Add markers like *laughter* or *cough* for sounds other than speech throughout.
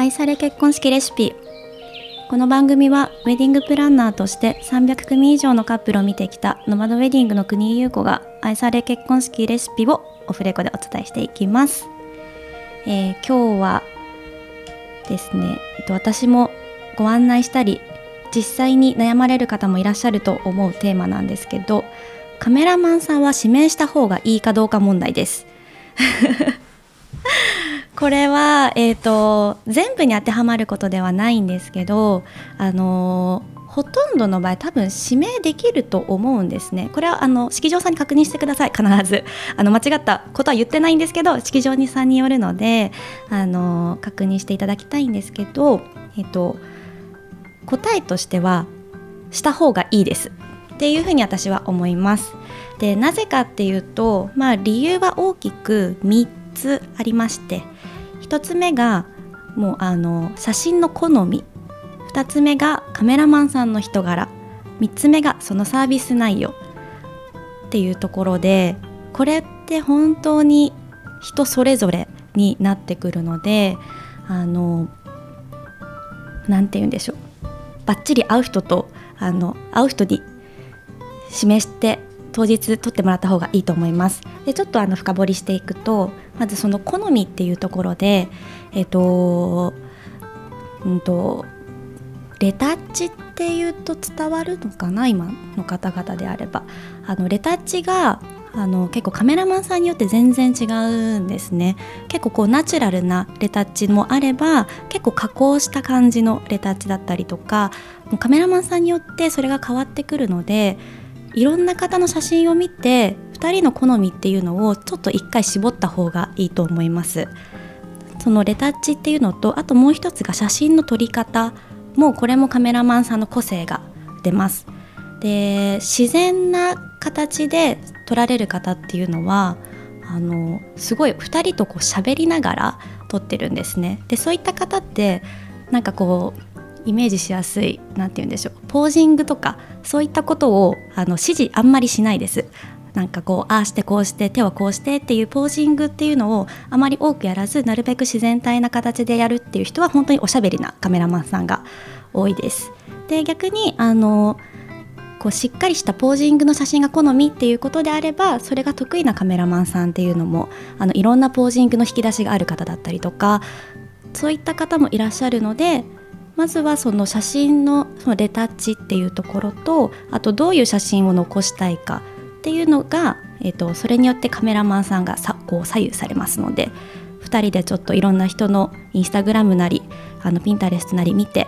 愛され結婚式レシピ。この番組はウェディングプランナーとして300組以上のカップルを見てきたノマドウェディングの国井優子が愛され結婚式レシピをオフレコでお伝えしていきます、えー、今日はですね私もご案内したり実際に悩まれる方もいらっしゃると思うテーマなんですけどカメラマンさんは指名した方がいいかどうか問題です。これは、えーと、全部に当てはまることではないんですけど、あのー、ほとんどの場合多分指名できると思うんですね。これはあの式場さんに確認してください必ずあの間違ったことは言ってないんですけど式場さんによるので、あのー、確認していただきたいんですけど、えっ、ー、と、答えとしてはした方がいいですっていうふうに私は思います。でなぜかっていうと、まあ、理由は大きく3つありまして1つ目がもうあの写真の好み。2つ目がカメラマンさんの人柄。3つ目がそのサービス内容。っていうところでこれって本当に人それぞれになってくるのであの何て言うんでしょう。バッチリ会う人とあの会う人に示して当日撮ってもらった方がいいと思います。でちょっとあの深掘りしていくとまずその好みっていうところでえっ、とうんとレタッチっていうと伝わるのかな今の方々であれば。あのレタッチがあの結構カメラマンさんによって全然違うんですね。結構こうナチュラルなレタッチもあれば結構加工した感じのレタッチだったりとかもうカメラマンさんによってそれが変わってくるのでいろんな方の写真を見て2人の好みっていうのをちょっと1回絞った方がいいと思います。そのレタッチっていうのとあともう一つが写真の撮り方もうこれもカメラマンさんの個性が出ます。で自然な形で撮られる方っていうのはあのすごい2人とこう喋りながら撮ってるんですね。でそういった方ってなんかこうイメージしやすい何て言うんでしょうポージングとかそういったことをあの指示あんまりしないです。なんかこうああしてこうして手はこうしてっていうポージングっていうのをあまり多くやらずなるべく自然体な形でやるっていう人は本当におしゃべりなカメラマンさんが多いです。で逆にあのこうしっかりしたポージングの写真が好みっていうことであればそれが得意なカメラマンさんっていうのもあのいろんなポージングの引き出しがある方だったりとかそういった方もいらっしゃるのでまずはその写真のそのレタッチっていうところとあとどういう写真を残したいかっていうのが、えーと、それによってカメラマンさんがさこう左右されますので2人でちょっといろんな人のインスタグラムなりあのピンタレストなり見て、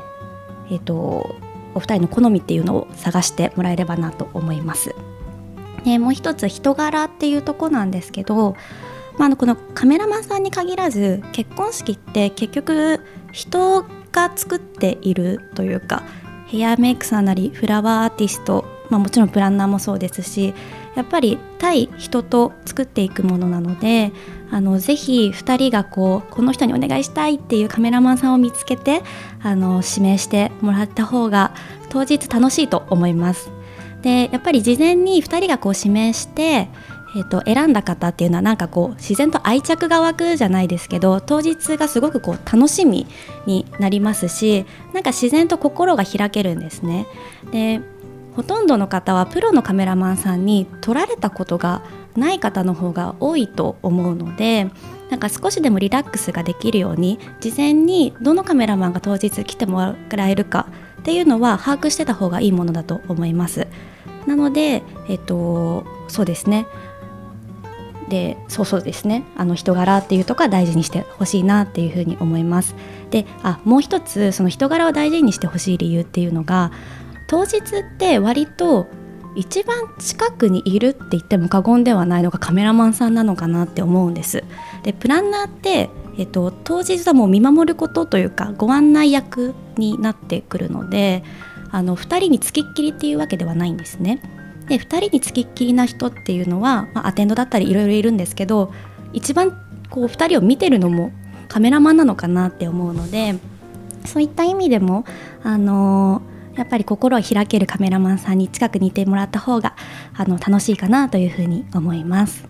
えーと、お二人の好みっていうのを探してもらえればなと思います。でもう一つ人柄っていうとこなんですけど、まあ、のこのカメラマンさんに限らず結婚式って結局人が作っているというかヘアメイクさんなりフラワーアーティスト、まあ、もちろんプランナーもそうですしやっぱり対人と作っていくものなのであのぜひ2人がこうこの人にお願いしたいっていうカメラマンさんを見つけてあの指名してもらった方が当日楽しいと思います。でやっぱり事前に2人がこう指名してえーと、選んだ方っていうのはなんかこう自然と愛着が湧くじゃないですけど当日がすごくこう楽しみになりますしなんか自然と心が開けるんですね。でほとんどの方はプロのカメラマンさんに撮られたことがない方の方が多いと思うのでなんか少しでもリラックスができるように事前にどのカメラマンが当日来てもらえるかっていうのは把握してた方がいいものだと思います。なので、えっと、そうですねでそうそうですね。あの人柄っていうとこは大事にしてほしいなっていうふうに思います。であもう一つその人柄を大事にしてほしい理由っていうのが当日って割と一番近くにいるって言っても過言ではないのがカメラマンさんなのかなって思うんです。でプランナーってえっと、当日はもう見守ることというかご案内役になってくるのであの2人につきっきりっていうわけではないんですね。で2人につきっきりな人っていうのは、まあ、アテンドだったりいろいろいるんですけど一番こう2人を見てるのもカメラマンなのかなって思うのでそういった意味でも、あのー、やっぱり心を開けるカメラマンさんに近くにいてもらった方があの楽しいかなというふうに思います。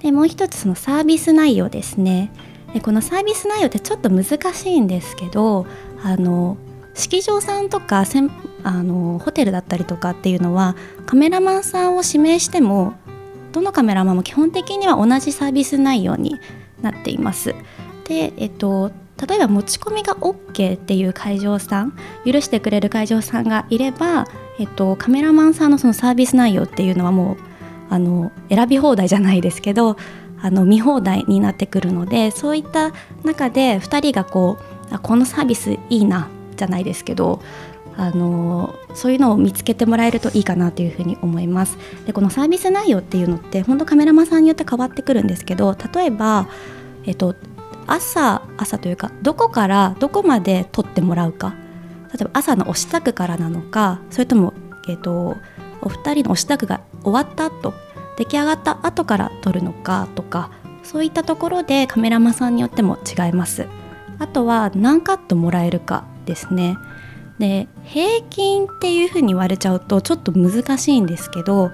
でもう一つそのサービス内容ですね。でこのサービス内容ってちょっと難しいんですけどあの式場さんとかせんあのホテルだったりとかっていうのはカメラマンさんを指名してもどのカメラマンも基本的には同じサービス内容になっています。で、えっと、例えば持ち込みが OK っていう会場さん許してくれる会場さんがいれば、えっと、カメラマンさんのそのサービス内容っていうのはもうあの選び放題じゃないですけどあの見放題になってくるのでそういった中で2人がこうあこのサービスいいなじゃないですけどあのそういうのを見つけてもらえるといいかなというふうに思います。でこのサービス内容っていうのって本当カメラマンさんによって変わってくるんですけど例えば、えっと、朝朝というかどこからどこまで撮ってもらうか例えば朝のお支度からなのかそれとも、えっと、お二人のお支度が終わった後出来上がった後から撮るのかとかそういったところでカメラマンさんによっても違います。あとは何カットもらえるかですね。で平均っていうふうに言われちゃうとちょっと難しいんですけど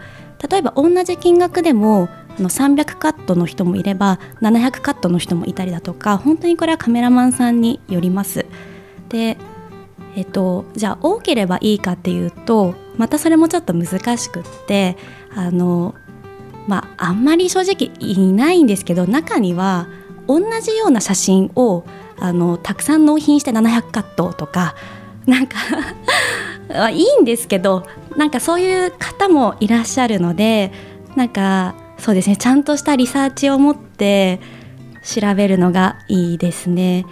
例えば同じ金額でもあの300カットの人もいれば700カットの人もいたりだとか本当にこれはカメラマンさんによります。でえっと、じゃあ多ければいいかっていうとまたそれもちょっと難しくってあのまああんまり正直いないんですけど中には同じような写真をあのたくさん納品して700カットとかなんか *laughs* いいんですけどなんかそういう方もいらっしゃるのでなんかそうですねちゃんとしたリサーチを持って調べるのがいいですね。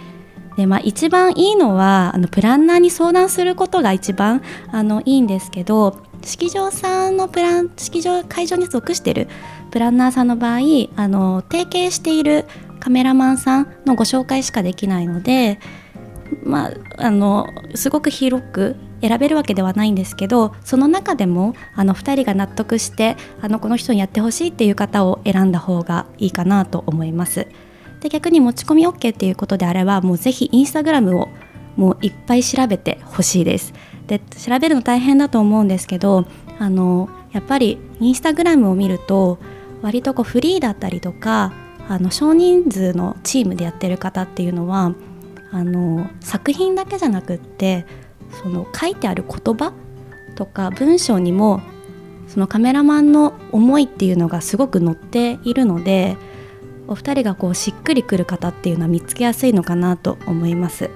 でまあ、一番いいのはあのプランナーに相談することが一番あのいいんですけど式場さんのプラン式場会場に属しているプランナーさんの場合あの提携しているカメラマンさんのご紹介しかできないのでまあ、あのすごく広く選べるわけではないんですけどその中でもあの2人が納得してあのこの人にやってほしいっていう方を選んだ方がいいかなと思います。で逆に持ち込み OK っていうことであればもうぜひインスタグラムをもういっぱい調べてほしいです。で調べるの大変だと思うんですけどあのやっぱりインスタグラムを見ると割とこうフリーだったりとかあの少人数のチームでやってる方っていうのはあの作品だけじゃなくってその書いてある言葉とか文章にもそのカメラマンの思いっていうのがすごく載っているのでお二人がこうしっくりくる方っていうのは見つけやすいのかなと思います。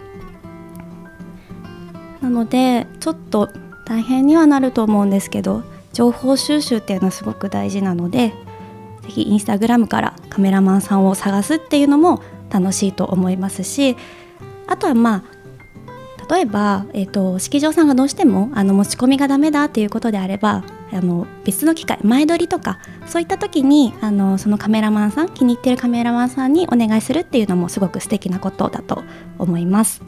なのでちょっと大変にはなると思うんですけど情報収集っていうのはすごく大事なので是非インスタグラムからカメラマンさんを探すっていうのも楽しいと思いますしあとはまあ例えば、えーと、式場さんがどうしてもあの持ち込みがダメだっていうことであればあの別の機会前撮りとかそういった時にあのそのカメラマンさん気に入ってるカメラマンさんにお願いするっていうのもすごく素敵なことだと思います。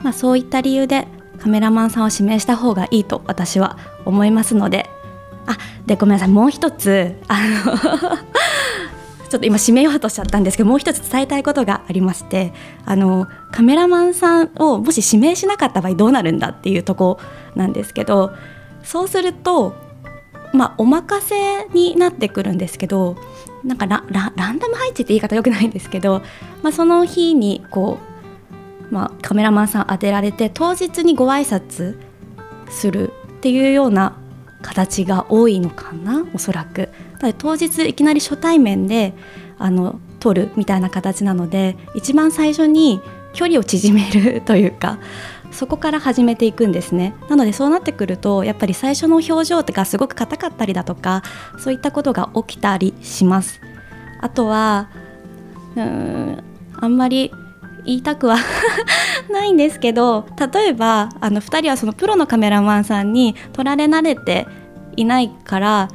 まあ、そういった理由でカメラマンさんを指名した方がいいと私は思いますので。あでごめんなさい。もう一つ。あのちょっと今締めようとしちゃったんですけどもう一つ伝えたいことがありましてあのカメラマンさんをもし指名しなかった場合どうなるんだっていうとこなんですけどそうするとまあお任せになってくるんですけどなんかラランダム配置って言い方よくないんですけど、まあ、その日にこう、まあ、カメラマンさん当てられて当日にご挨拶するっていうような形が多いのかなおそらく。当日いきなり初対面であの撮るみたいな形なので一番最初に距離を縮めるというかそこから始めていくんですねなのでそうなってくるとやっぱり最初の表情とかすごく硬かったりだとかそういったことが起きたりしますあとはうんあんまり言いたくはないんですけど例えばあの2人はそのプロのカメラマンさんに撮られ慣れていないから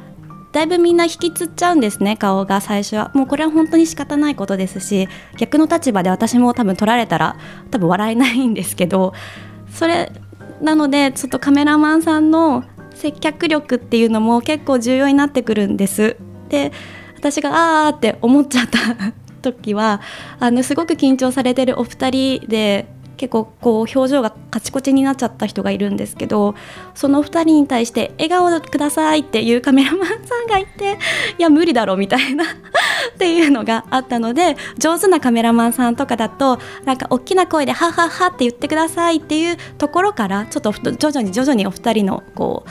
だいぶみんな引きつっちゃうんですね顔が最初は。もうこれは本当に仕方ないことですし逆の立場で私も多分撮られたら多分笑えないんですけどそれなのでちょっとカメラマンさんの接客力っていうのも結構重要になってくるんです。で私があーって思っちゃった時はあのすごく緊張されてるお二人で結構こう表情がカチコチになっちゃった人がいるんですけどその2人に対して「笑顔ください」っていうカメラマンさんがいていや無理だろみたいな *laughs* っていうのがあったので上手なカメラマンさんとかだとなんか大きな声で「ははは」って言ってくださいっていうところからちょっと徐々に徐々にお二人のこう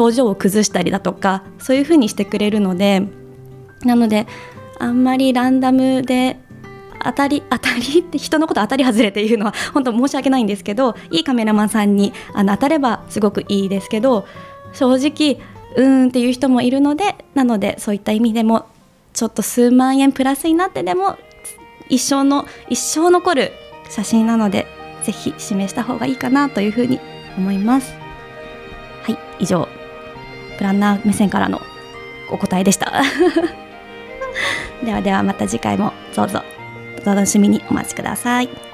表情を崩したりだとかそういう風にしてくれるのでなのであんまりランダムで当たり当たりって人のこと当たり外れっていうのは *laughs* 本当申し訳ないんですけどいいカメラマンさんにあの当たればすごくいいですけど正直うーんっていう人もいるのでなのでそういった意味でもちょっと数万円プラスになってでも一生の一生残る写真なのでぜひ指名した方がいいかなというふうに思います。はい以上プランナー目線からのお答えでした。*laughs* ではではまた次回もどうぞ。お楽しみにお待ちください。